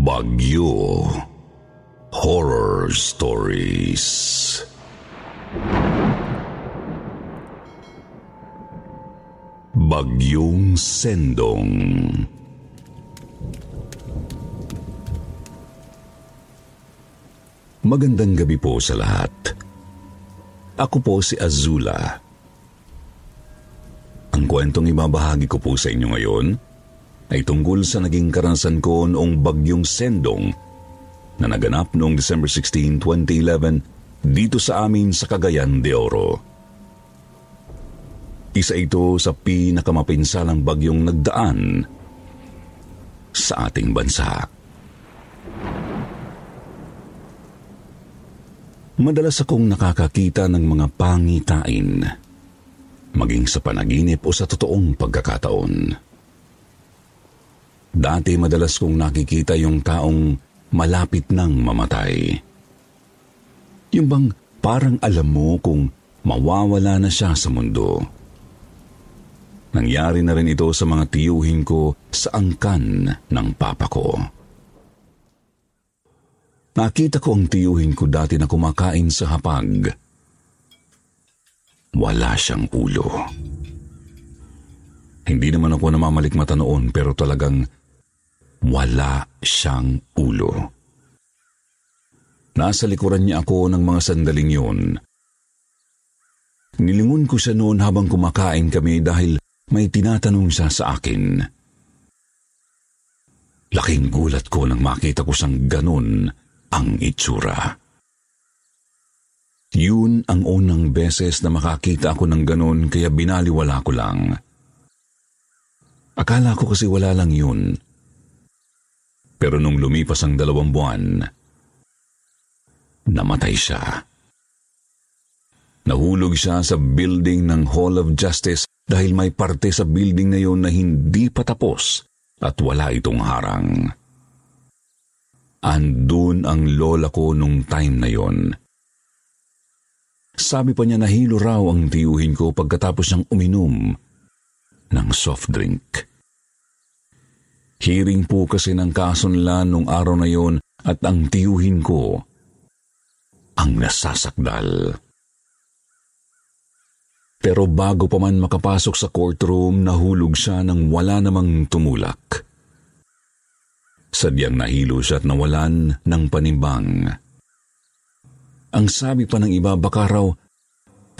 Bagyo Horror Stories Bagyong Sendong Magandang gabi po sa lahat. Ako po si Azula. Ang kwentong ibabahagi ko po sa inyo ngayon ay tungkol sa naging karanasan ko noong bagyong Sendong na naganap noong December 16, 2011 dito sa amin sa Cagayan de Oro. Isa ito sa pinakamapinsalang bagyong nagdaan sa ating bansa. Madalas akong nakakakita ng mga pangitain, maging sa panaginip o sa totoong pagkakataon. Dati madalas kong nakikita yung taong malapit nang mamatay. Yung bang parang alam mo kung mawawala na siya sa mundo. Nangyari na rin ito sa mga tiyuhin ko sa angkan ng papa ko. Nakita ko ang tiyuhin ko dati na kumakain sa hapag. Wala siyang ulo. Hindi naman ako namamalikmata noon pero talagang wala siyang ulo. Nasa likuran niya ako ng mga sandaling yun. Nilingon ko siya noon habang kumakain kami dahil may tinatanong siya sa akin. Laking gulat ko nang makita ko siyang ganun ang itsura. Yun ang unang beses na makakita ako ng ganun kaya binaliwala ko lang. Akala ko kasi wala lang yun. Pero nung lumipas ang dalawang buwan, namatay siya. Nahulog siya sa building ng Hall of Justice dahil may parte sa building na yon na hindi pa tapos at wala itong harang. Andun ang lola ko nung time na yon. Sabi pa niya nahilo raw ang tiyuhin ko pagkatapos niyang uminom ng soft drink. Hearing po kasi ng kaso nila nung araw na yon at ang tiyuhin ko ang nasasakdal. Pero bago pa man makapasok sa courtroom, nahulog siya nang wala namang tumulak. Sadyang nahilo siya at nawalan ng panimbang. Ang sabi pa ng iba, baka raw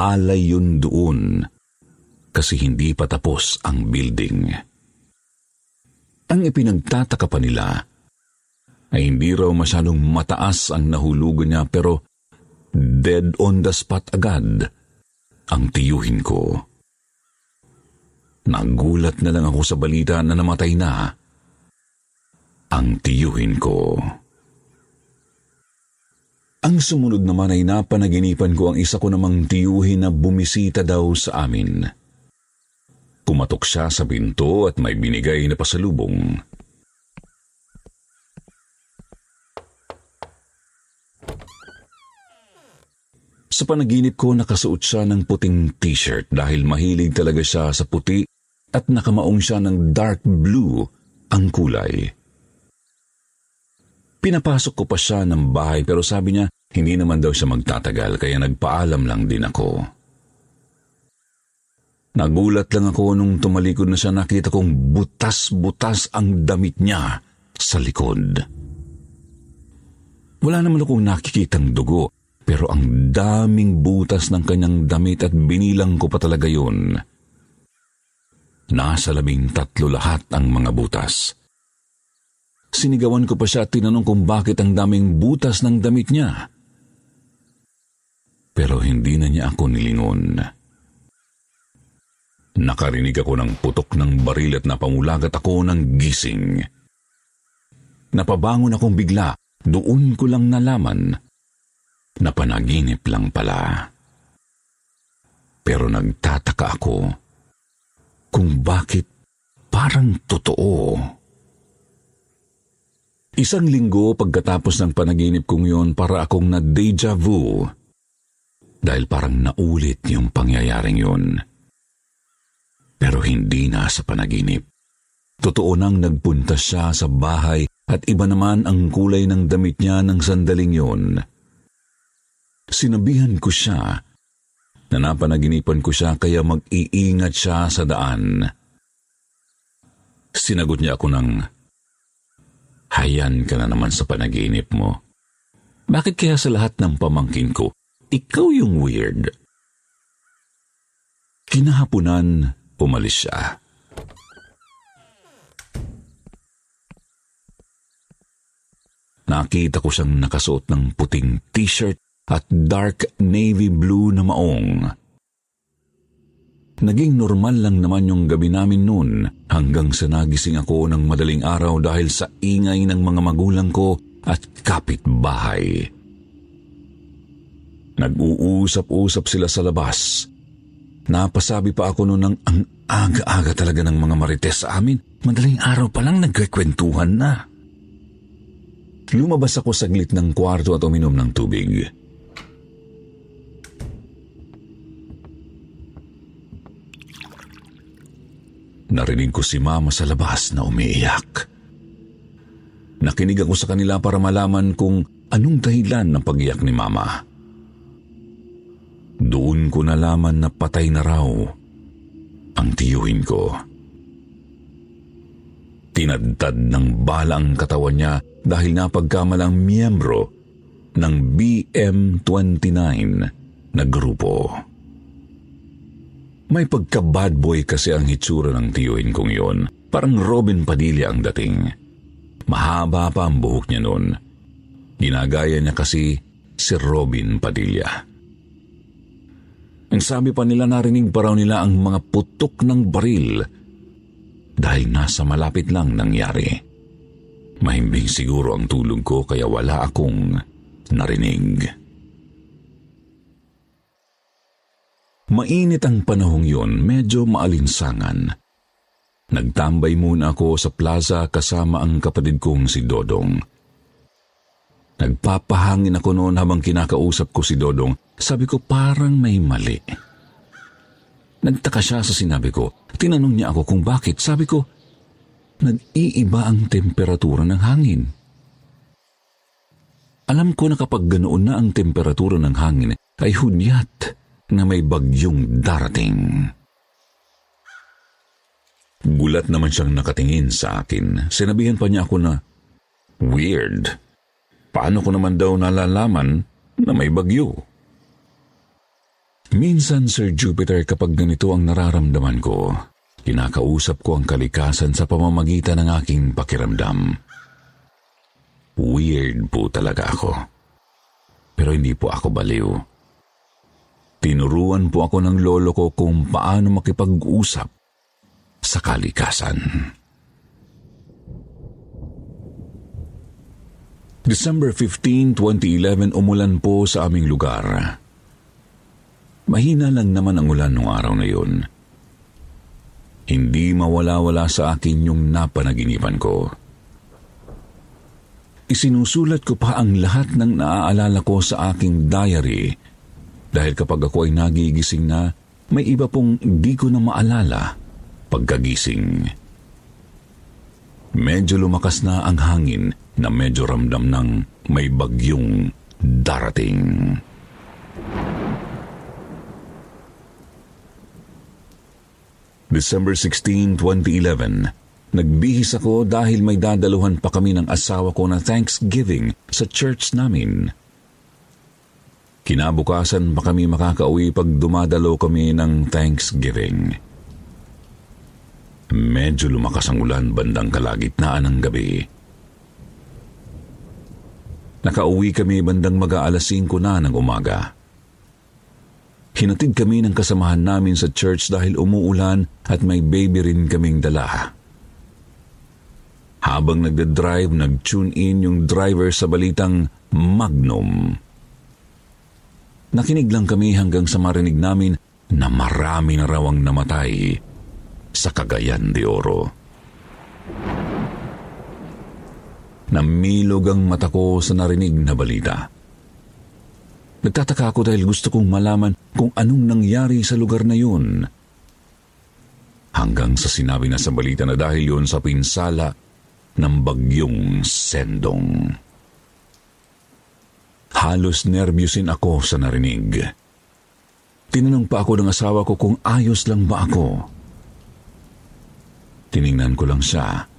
alay yun doon kasi hindi pa tapos ang building. Ang ipinagtataka pa nila ay hindi raw masyadong mataas ang nahulugan niya pero dead on the spot agad ang tiyuhin ko. Nagulat na lang ako sa balita na namatay na ang tiyuhin ko. Ang sumunod naman ay napanaginipan ko ang isa ko namang tiyuhin na bumisita daw sa amin. Kumatok siya sa pinto at may binigay na pasalubong. Sa panaginip ko nakasuot siya ng puting t-shirt dahil mahilig talaga siya sa puti at nakamaong siya ng dark blue ang kulay. Pinapasok ko pa siya ng bahay pero sabi niya hindi naman daw siya magtatagal kaya nagpaalam lang din ako. Nagulat lang ako nung tumalikod na siya nakita kong butas-butas ang damit niya sa likod. Wala naman akong nakikitang dugo pero ang daming butas ng kanyang damit at binilang ko pa talaga yun. Nasa labing tatlo lahat ang mga butas. sinigawan ko pa siya at tinanong kung bakit ang daming butas ng damit niya. Pero hindi na niya ako nilingon. Nakarinig ako ng putok ng baril at napamulagat ako ng gising. Napabangon akong bigla, doon ko lang nalaman na panaginip lang pala. Pero nagtataka ako kung bakit parang totoo. Isang linggo pagkatapos ng panaginip kong yun para akong na-deja vu dahil parang naulit yung pangyayaring yun. Pero hindi na sa panaginip. Totoo nang nagpunta siya sa bahay at iba naman ang kulay ng damit niya ng sandaling yun. Sinabihan ko siya na napanaginipan ko siya kaya mag-iingat siya sa daan. Sinagot niya ako ng, Hayan ka na naman sa panaginip mo. Bakit kaya sa lahat ng pamangkin ko, ikaw yung weird? Kinahapunan, umalis siya. Nakita ko siyang nakasuot ng puting t-shirt at dark navy blue na maong. Naging normal lang naman yung gabi namin noon hanggang sa nagising ako ng madaling araw dahil sa ingay ng mga magulang ko at kapitbahay. Nag-uusap-usap sila sa labas. Napasabi pa ako noon ng ang aga-aga talaga ng mga marites sa amin. Madaling araw pa lang nagkikwentuhan na. Lumabas ako saglit ng kwarto at uminom ng tubig. Narinig ko si mama sa labas na umiiyak. Nakinig ako sa kanila para malaman kung anong dahilan ng pagiyak ni mama. Doon ko nalaman na patay na raw ang tiyuhin ko. Tinadtad ng bala ang katawan niya dahil napagkamalang miyembro ng BM-29 na grupo. May pagka-bad boy kasi ang hitsura ng tiyuhin kong yon. Parang Robin Padilla ang dating. Mahaba pa ang buhok niya noon. Ginagaya niya kasi si Robin Padilla. Ang sabi pa nila narinig pa raw nila ang mga putok ng baril dahil nasa malapit lang nangyari. Mahimbing siguro ang tulog ko kaya wala akong narinig. Mainit ang panahong yun, medyo maalinsangan. Nagtambay muna ako sa plaza kasama ang kapatid kong si Dodong. Nagpapahangin ako noon habang kinakausap ko si Dodong. Sabi ko parang may mali. Nagtaka siya sa sinabi ko. Tinanong niya ako kung bakit. Sabi ko, nag-iiba ang temperatura ng hangin. Alam ko na kapag ganoon na ang temperatura ng hangin ay hudyat na may bagyong darating. Gulat naman siyang nakatingin sa akin. Sinabihan pa niya ako na, Weird. Paano ko naman daw nalalaman na may bagyo? Minsan, Sir Jupiter, kapag ganito ang nararamdaman ko, kinakausap ko ang kalikasan sa pamamagitan ng aking pakiramdam. Weird po talaga ako. Pero hindi po ako baliw. Tinuruan po ako ng lolo ko kung paano makipag-usap sa kalikasan. December 15, 2011, umulan po sa aming lugar. Mahina lang naman ang ulan noong araw na yun. Hindi mawala-wala sa akin yung napanaginipan ko. Isinusulat ko pa ang lahat ng naaalala ko sa aking diary dahil kapag ako ay nagigising na, may iba pong di ko na maalala pagkagising. Medyo lumakas na ang hangin na medyo ramdam ng may bagyong darating. December 16, 2011, nagbihis ako dahil may dadaluhan pa kami ng asawa ko na Thanksgiving sa church namin. Kinabukasan pa kami makakauwi pag dumadalo kami ng Thanksgiving. Medyo lumakas ang ulan bandang kalagitnaan ng gabi. Nakauwi kami bandang mag-aalas 5 na ng umaga. Hinatid kami ng kasamahan namin sa church dahil umuulan at may baby rin kaming dala. Habang nagda-drive, nag-tune in yung driver sa balitang Magnum. Nakinig lang kami hanggang sa marinig namin na marami na raw ang namatay sa Cagayan de Oro. Namilog ang mata ko sa narinig na balita. Nagtataka ako dahil gusto kong malaman kung anong nangyari sa lugar na yun. Hanggang sa sinabi na sa balita na dahil yun sa pinsala ng bagyong sendong. Halos nervyusin ako sa narinig. Tinanong pa ako ng asawa ko kung ayos lang ba ako. Tiningnan ko lang siya.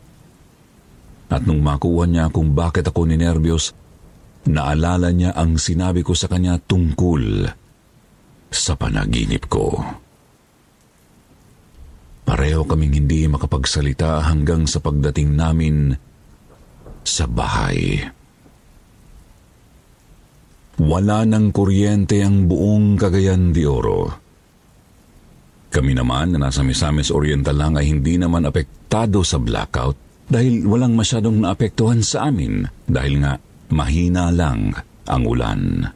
At nung makuha niya kung bakit ako ninervyos, naalala niya ang sinabi ko sa kanya tungkol sa panaginip ko. Pareho kaming hindi makapagsalita hanggang sa pagdating namin sa bahay. Wala ng kuryente ang buong Cagayan de Oro. Kami naman na nasa Misamis Oriental lang ay hindi naman apektado sa blackout dahil walang masyadong naapektuhan sa amin dahil nga mahina lang ang ulan.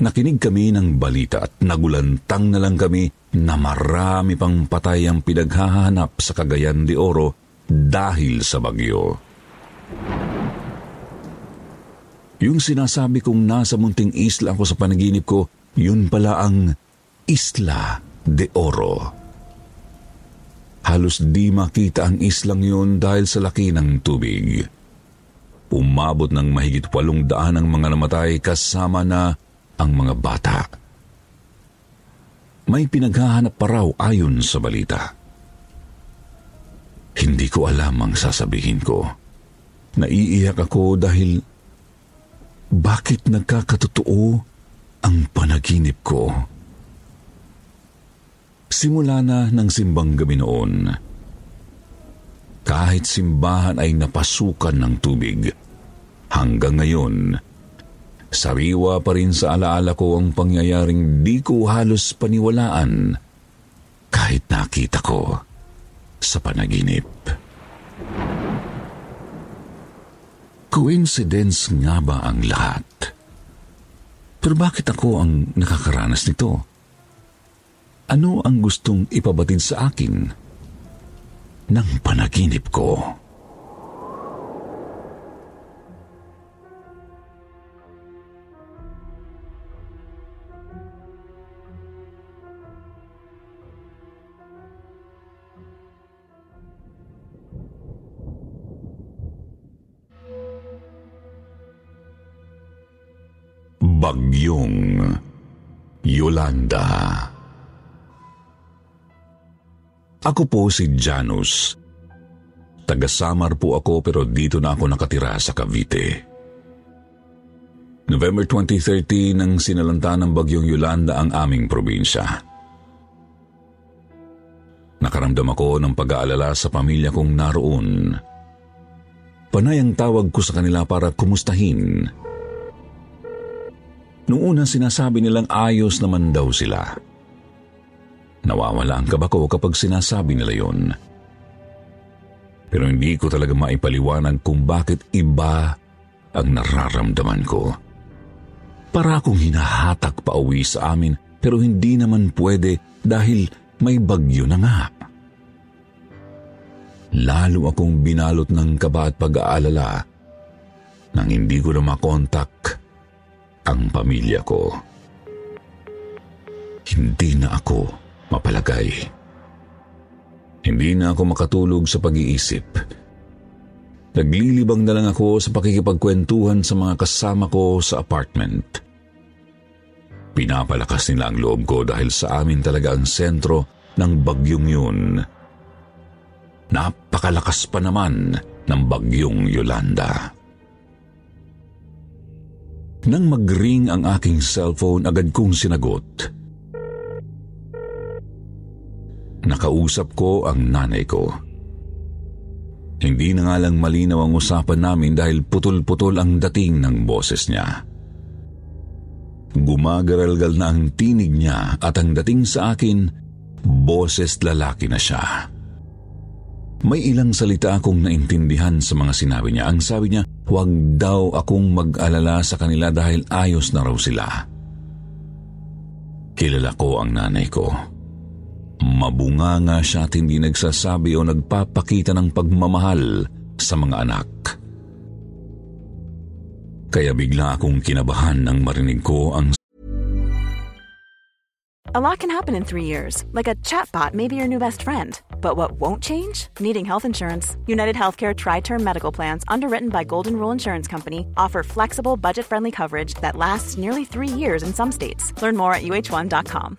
Nakinig kami ng balita at nagulantang na lang kami na marami pang patay ang pinaghahanap sa Cagayan de Oro dahil sa bagyo. Yung sinasabi kong nasa munting isla ako sa panaginip ko, yun pala ang Isla de Oro. Halos di makita ang islang yun dahil sa laki ng tubig. Umabot ng mahigit walong daan ang mga namatay kasama na ang mga bata. May pinaghahanap pa raw ayon sa balita. Hindi ko alam ang sasabihin ko. Naiiyak ako dahil bakit nagkakatotoo ang panaginip ko? Simula na ng simbang gabi noon. Kahit simbahan ay napasukan ng tubig. Hanggang ngayon, sariwa pa rin sa alaala ko ang pangyayaring di ko halos paniwalaan kahit nakita ko sa panaginip. Coincidence nga ba ang lahat? Pero bakit ako ang nakakaranas nito? Ano ang gustong ipabatid sa akin ng panaginip ko? Bagyong Yolanda Ako po si Janus. Taga-Samar po ako pero dito na ako nakatira sa Cavite. November 2013 nang sinalanta ng Bagyong Yolanda ang aming probinsya. Nakaramdam ako ng pag-aalala sa pamilya kong naroon. Panay ang tawag ko sa kanila para kumustahin Noong una sinasabi nilang ayos naman daw sila. Nawawala ang kaba ko kapag sinasabi nila yon. Pero hindi ko talaga maipaliwanag kung bakit iba ang nararamdaman ko. Para akong hinahatak pa uwi sa amin pero hindi naman pwede dahil may bagyo na nga. Lalo akong binalot ng kaba at pag-aalala nang hindi ko na makontak ang pamilya ko. Hindi na ako mapalagay. Hindi na ako makatulog sa pag-iisip. Naglilibang na lang ako sa pakikipagkwentuhan sa mga kasama ko sa apartment. Pinapalakas nila ang loob ko dahil sa amin talaga ang sentro ng bagyong yun. Napakalakas pa naman ng bagyong Yolanda. Nang mag-ring ang aking cellphone, agad kong sinagot. Nakausap ko ang nanay ko. Hindi na nga lang malinaw ang usapan namin dahil putol-putol ang dating ng boses niya. Gumagaralgal na ang tinig niya at ang dating sa akin, boses lalaki na siya. May ilang salita akong naintindihan sa mga sinabi niya. Ang sabi niya, huwag daw akong mag-alala sa kanila dahil ayos na raw sila. Kilala ko ang nanay ko. Mabunga nga siya at hindi nagsasabi o nagpapakita ng pagmamahal sa mga anak. Kaya bigla akong kinabahan nang marinig ko ang A lot can happen in three years, like a chatbot may be your new best friend. But what won't change? Needing health insurance. United Healthcare Tri Term Medical Plans, underwritten by Golden Rule Insurance Company, offer flexible, budget friendly coverage that lasts nearly three years in some states. Learn more at uh1.com.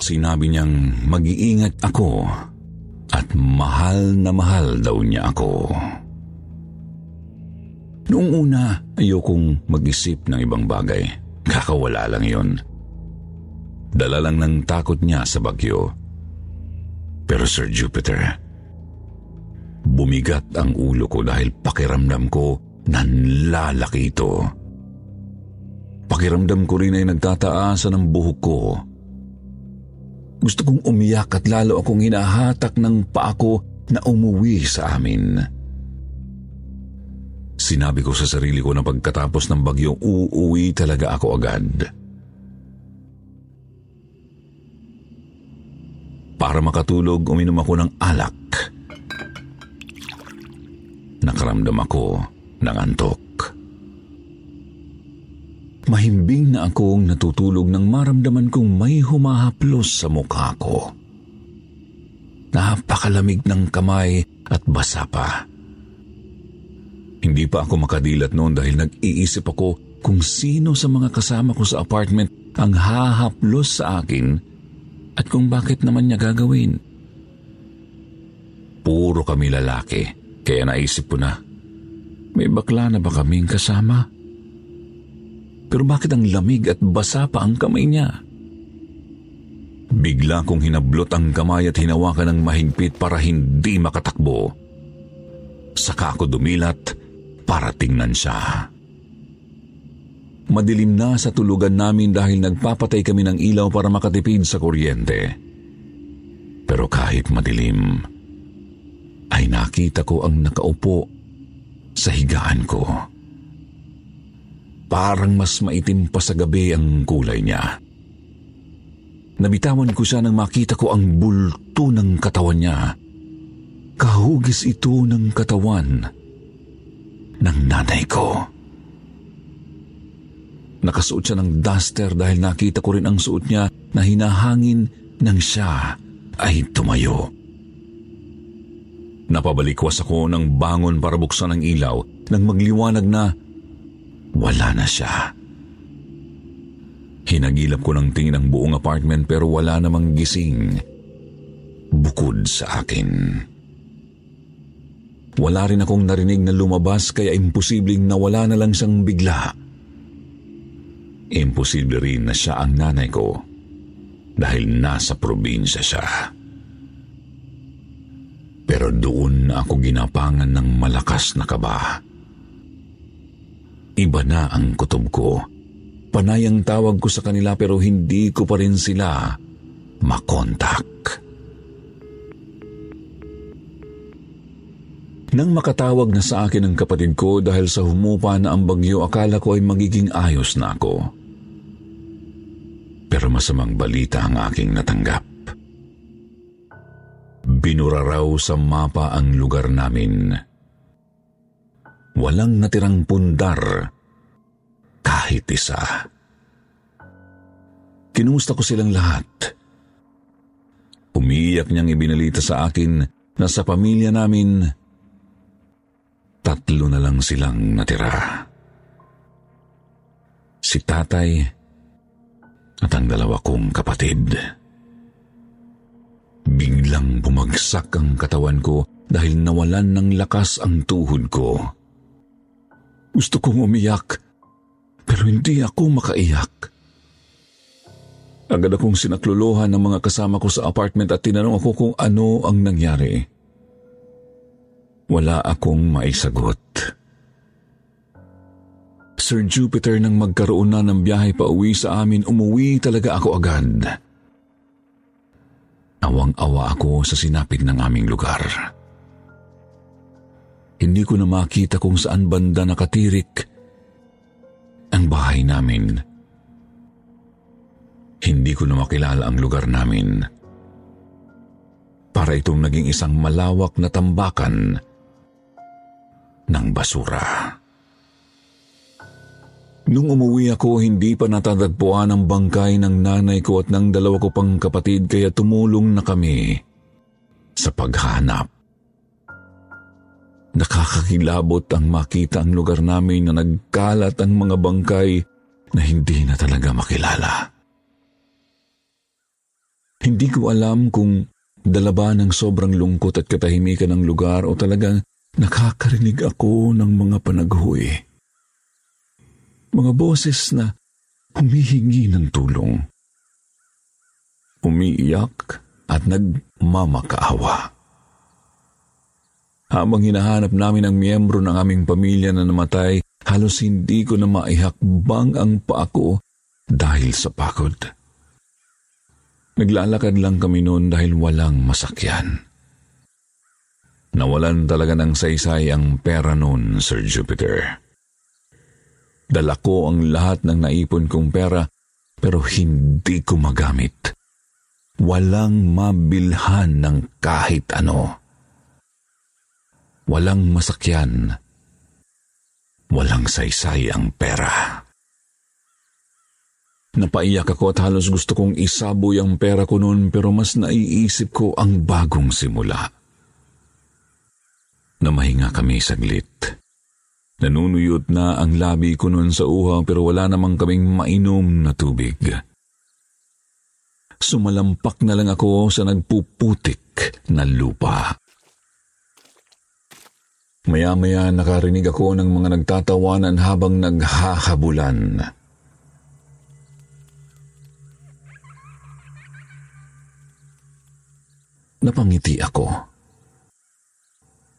Sinabi niyang mag-iingat ako at mahal na mahal daw niya ako. Noong una, ayokong mag-isip ng ibang bagay. Kakawala lang yon. Dala lang ng takot niya sa bagyo. Pero Sir Jupiter, bumigat ang ulo ko dahil pakiramdam ko nanlalaki ito. Pakiramdam ko rin ay nagtataasan ang buhok ko. Gusto kong umiyak at lalo akong hinahatak ng paa ko na umuwi sa amin. Sinabi ko sa sarili ko na pagkatapos ng bagyo, uuwi talaga ako agad. Para makatulog, uminom ako ng alak. Nakaramdam ako ng antok. Mahimbing na akong natutulog nang maramdaman kong may humahaplos sa mukha ko. Napakalamig ng kamay at basa pa. Hindi pa ako makadilat noon dahil nag-iisip ako kung sino sa mga kasama ko sa apartment ang hahaplos sa akin at kung bakit naman niya gagawin. Puro kami lalaki, kaya naisip ko na, may bakla na ba kaming kasama? Pero bakit ang lamig at basa pa ang kamay niya? Bigla kong hinablot ang kamay at hinawakan ng mahigpit para hindi makatakbo. Saka ako dumilat para tingnan siya. Madilim na sa tulugan namin dahil nagpapatay kami ng ilaw para makatipid sa kuryente. Pero kahit madilim, ay nakita ko ang nakaupo sa higaan ko. Parang mas maitim pa sa gabi ang kulay niya. Nabitawan ko siya nang makita ko ang bulto ng katawan niya. Kahugis ito ng katawan ng nanay ko. Nakasuot siya ng duster dahil nakita ko rin ang suot niya na hinahangin nang siya ay tumayo. Napabalikwas ako ng bangon para buksan ang ilaw nang magliwanag na wala na siya. Hinagilap ko ng tingin ang buong apartment pero wala namang gising bukod sa akin. Wala rin akong narinig na lumabas kaya imposibleng nawala na lang siyang bigla. Imposible rin na siya ang nanay ko dahil nasa probinsya siya. Pero doon ako ginapangan ng malakas na kaba. Iba na ang kutob ko. Panayang tawag ko sa kanila pero hindi ko pa rin sila makontak. Nang makatawag na sa akin ang kapatid ko dahil sa humupa na ang bagyo, akala ko ay magiging ayos na ako pero masamang balita ang aking natanggap. Binura raw sa mapa ang lugar namin. Walang natirang pundar kahit isa. Kinumusta ko silang lahat. Umiiyak niyang ibinalita sa akin na sa pamilya namin, tatlo na lang silang natira. Si tatay at ang dalawa kong kapatid. Biglang bumagsak ang katawan ko dahil nawalan ng lakas ang tuhod ko. Gusto kong umiyak, pero hindi ako makaiyak. Agad akong sinakluluhan ng mga kasama ko sa apartment at tinanong ako kung ano ang nangyari. Wala akong maisagot. Sir Jupiter nang magkaroon na ng biyahe pa uwi sa amin, umuwi talaga ako agad. Awang-awa ako sa sinapit ng aming lugar. Hindi ko na makita kung saan banda nakatirik ang bahay namin. Hindi ko na makilala ang lugar namin. Para itong naging isang malawak na tambakan ng basura. Nung umuwi ako, hindi pa natatagpuan ang bangkay ng nanay ko at ng dalawa ko pang kapatid kaya tumulong na kami sa paghanap. Nakakakilabot ang makita ang lugar namin na nagkalat ang mga bangkay na hindi na talaga makilala. Hindi ko alam kung dalaba ng sobrang lungkot at katahimikan ng lugar o talagang nakakarinig ako ng mga panaghoy. Mga boses na humihingi ng tulong. Umiiyak at nagmamakaawa. Habang hinahanap namin ang miyembro ng aming pamilya na namatay, halos hindi ko na maihakbang ang paa ko dahil sa pagod. Naglalakad lang kami noon dahil walang masakyan. Nawalan talaga ng saysay ang pera noon, Sir Jupiter. Dala ko ang lahat ng naipon kong pera pero hindi ko magamit. Walang mabilhan ng kahit ano. Walang masakyan. Walang saysay ang pera. Napaiyak ako at halos gusto kong isaboy ang pera ko noon pero mas naiisip ko ang bagong simula. Namahinga kami saglit. Nanunuyot na ang labi ko noon sa uhaw pero wala namang kaming mainom na tubig. Sumalampak na lang ako sa nagpuputik na lupa. Maya-maya nakarinig ako ng mga nagtatawanan habang naghahabulan. Napangiti ako.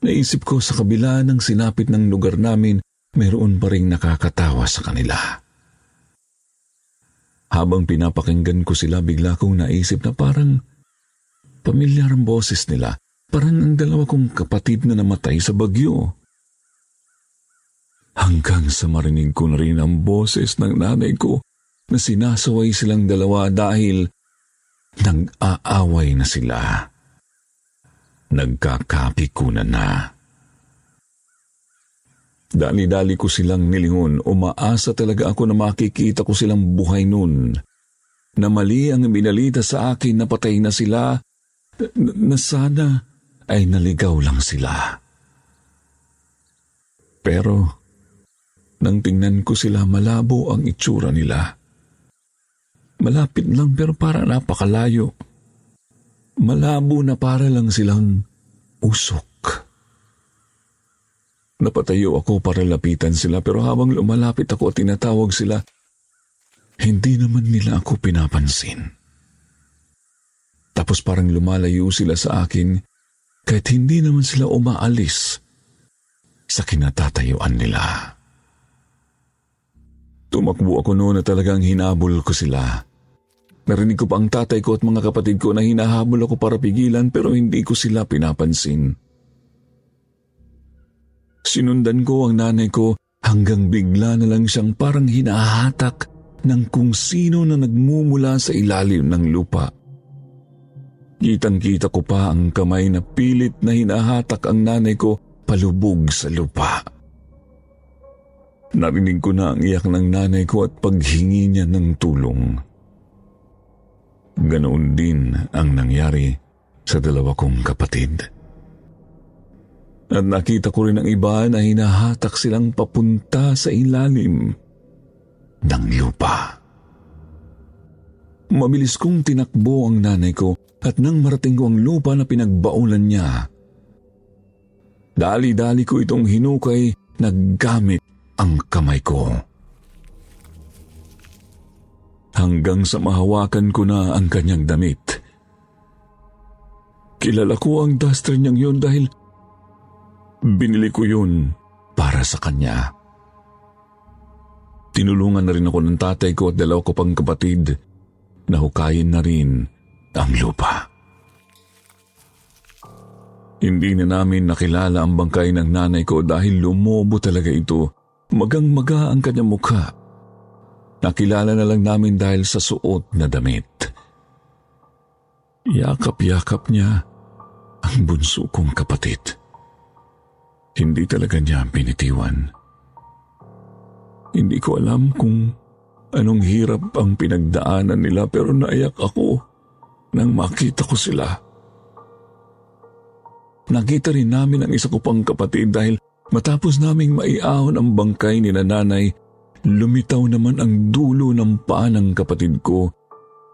Naisip ko sa kabila ng sinapit ng lugar namin, mayroon pa ring nakakatawa sa kanila. Habang pinapakinggan ko sila, bigla kong naisip na parang pamilyar ang boses nila Parang ang dalawa kong kapatid na namatay sa bagyo. Hanggang sa marinig ko na rin ang boses ng nanay ko na sinasaway silang dalawa dahil nag-aaway na sila. Nagkakapikunan na. Dali-dali ko silang nilingon, umaasa talaga ako na makikita ko silang buhay noon. Na mali ang binalita sa akin na patay na sila, na, na sana ay naligaw lang sila. Pero nang tingnan ko sila malabo ang itsura nila. Malapit lang pero para napakalayo. Malabo na para lang silang usok. Napatayo ako para lapitan sila pero habang lumalapit ako at tinatawag sila, hindi naman nila ako pinapansin. Tapos parang lumalayo sila sa akin kahit hindi naman sila umaalis sa kinatatayuan nila. Tumakbo ako noon na talagang hinabol ko sila. Narinig ko pa ang tatay ko at mga kapatid ko na hinahabol ako para pigilan pero hindi ko sila pinapansin. Sinundan ko ang nanay ko hanggang bigla na lang siyang parang hinahatak ng kung sino na nagmumula sa ilalim ng lupa. Kitang-kita ko pa ang kamay na pilit na hinahatak ang nanay ko palubog sa lupa. Narinig ko na ang iyak ng nanay ko at paghingi niya ng tulong. Ganoon din ang nangyari sa dalawa kong kapatid. At nakita ko rin ang iba na hinahatak silang papunta sa ilalim ng lupa. Mabilis kong tinakbo ang nanay ko at nang marating ko ang lupa na pinagbaulan niya, dali-dali ko itong hinukay na gamit ang kamay ko. Hanggang sa mahawakan ko na ang kanyang damit. Kilala ko ang duster niyang yun dahil binili ko yun para sa kanya. Tinulungan na rin ako ng tatay ko at dalawa ko pang kapatid na hukayin na rin ang lupa. Hindi na namin nakilala ang bangkay ng nanay ko dahil lumobo talaga ito. Magang-maga ang kanyang mukha. Nakilala na lang namin dahil sa suot na damit. Yakap-yakap niya ang bunso kong kapatid. Hindi talaga niya pinitiwan. Hindi ko alam kung anong hirap ang pinagdaanan nila pero naiyak ako nang makita ko sila. Nakita rin namin ang isa ko pang kapatid dahil matapos naming maiahon ang bangkay ni nanay, lumitaw naman ang dulo ng paa ng kapatid ko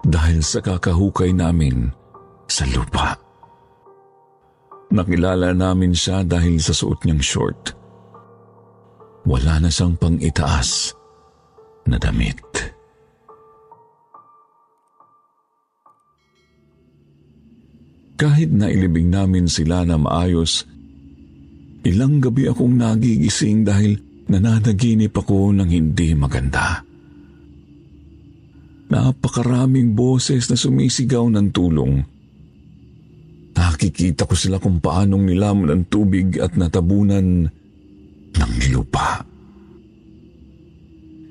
dahil sa kakahukay namin sa lupa. Nakilala namin siya dahil sa suot niyang short. Wala na siyang pang itaas na damit. Kahit na ilibing namin sila na maayos, ilang gabi akong nagigising dahil nananaginip ako ng hindi maganda. Napakaraming boses na sumisigaw ng tulong. Nakikita ko sila kung paanong nilamon ng tubig at natabunan ng lupa.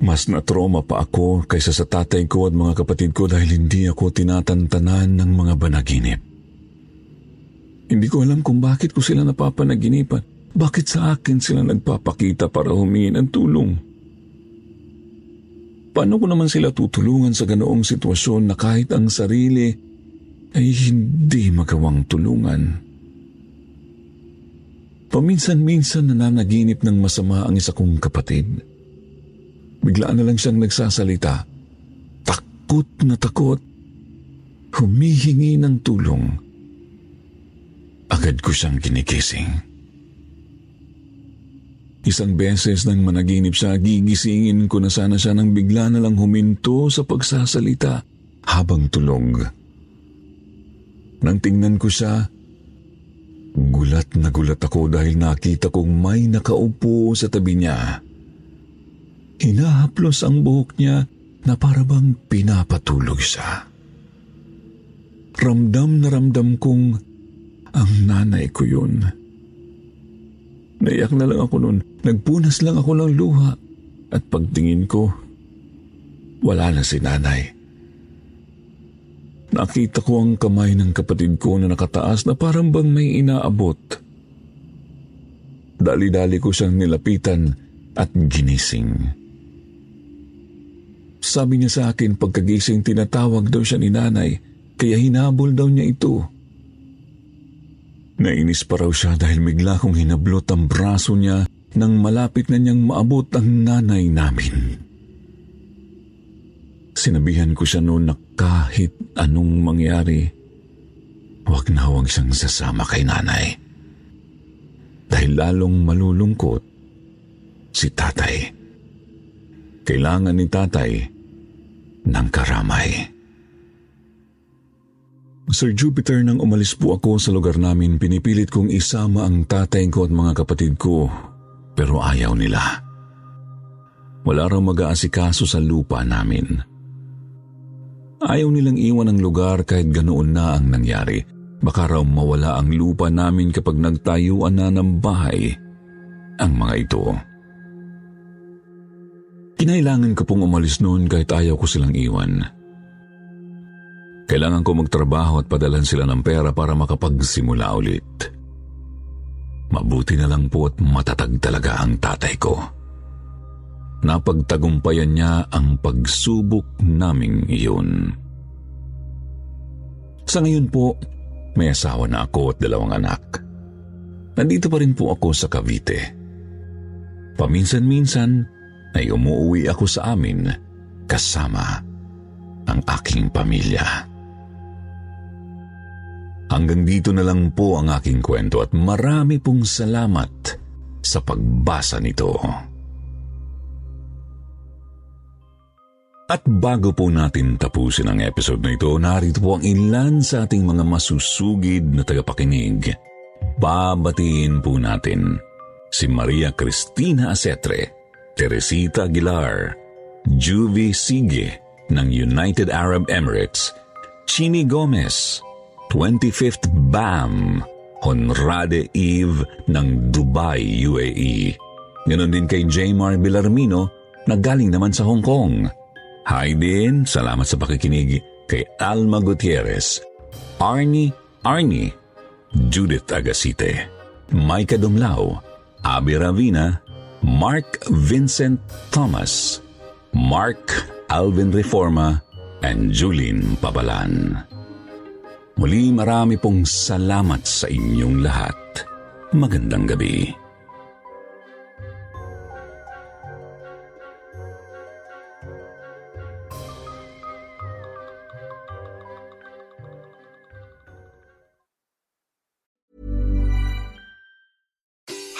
Mas na-trauma pa ako kaysa sa tatay ko at mga kapatid ko dahil hindi ako tinatantanan ng mga banaginip. Hindi ko alam kung bakit ko sila napapanaginipan. Bakit sa akin sila nagpapakita para humingi ng tulong? Paano ko naman sila tutulungan sa ganoong sitwasyon na kahit ang sarili ay hindi magawang tulungan? Paminsan-minsan nananaginip ng masama ang isa kong kapatid. Biglaan na lang siyang nagsasalita. Takot na takot. Humihingi ng tulong Agad ko siyang ginikising. Isang beses nang managinip siya, gigisingin ko na sana siya nang bigla na lang huminto sa pagsasalita habang tulog. Nang tingnan ko siya, gulat na gulat ako dahil nakita kong may nakaupo sa tabi niya. Hinahaplos ang buhok niya na parabang pinapatulog siya. Ramdam na ramdam kong ang nanay ko yun. Naiyak na lang ako noon. Nagpunas lang ako ng luha. At pagtingin ko, wala na si nanay. Nakita ko ang kamay ng kapatid ko na nakataas na parang bang may inaabot. Dali-dali ko siyang nilapitan at ginising. Sabi niya sa akin pagkagising tinatawag daw siya ni nanay kaya hinabol daw niya ito. Nainis pa raw siya dahil bigla kong hinablot ang braso niya nang malapit na niyang maabot ang nanay namin. Sinabihan ko siya noon na kahit anong mangyari, huwag na huwag siyang sasama kay nanay. Dahil lalong malulungkot si tatay. Kailangan ni tatay ng karamay. Sir Jupiter, nang umalis po ako sa lugar namin, pinipilit kong isama ang tatay ko at mga kapatid ko, pero ayaw nila. Wala raw mag-aasikaso sa lupa namin. Ayaw nilang iwan ang lugar kahit ganoon na ang nangyari. Baka raw mawala ang lupa namin kapag nagtayuan na ng bahay ang mga ito. Kinailangan ko pong umalis noon kahit ayaw ko silang iwan. Kailangan ko magtrabaho at padalan sila ng pera para makapagsimula ulit. Mabuti na lang po at matatag talaga ang tatay ko. Napagtagumpayan niya ang pagsubok naming iyon. Sa ngayon po, may asawa na ako at dalawang anak. nandito pa rin po ako sa Cavite. Paminsan-minsan ay umuwi ako sa amin kasama ang aking pamilya. Hanggang dito na lang po ang aking kwento at marami pong salamat sa pagbasa nito. At bago po natin tapusin ang episode na ito, narito po ang ilan sa ating mga masusugid na tagapakinig. Babatiin po natin si Maria Cristina Asetre, Teresita Aguilar, Juvie Sige ng United Arab Emirates, Chini Gomez, 25th BAM, Honrade Eve ng Dubai, UAE. Ganon din kay Jamar Villarmino na galing naman sa Hong Kong. Hi din, salamat sa pakikinig kay Alma Gutierrez, Arnie Arnie, Judith Agasite, Micah Dumlao, Abi Ravina, Mark Vincent Thomas, Mark Alvin Reforma, and Julene Pabalan. Muli marami pong salamat sa inyong lahat. Magandang gabi.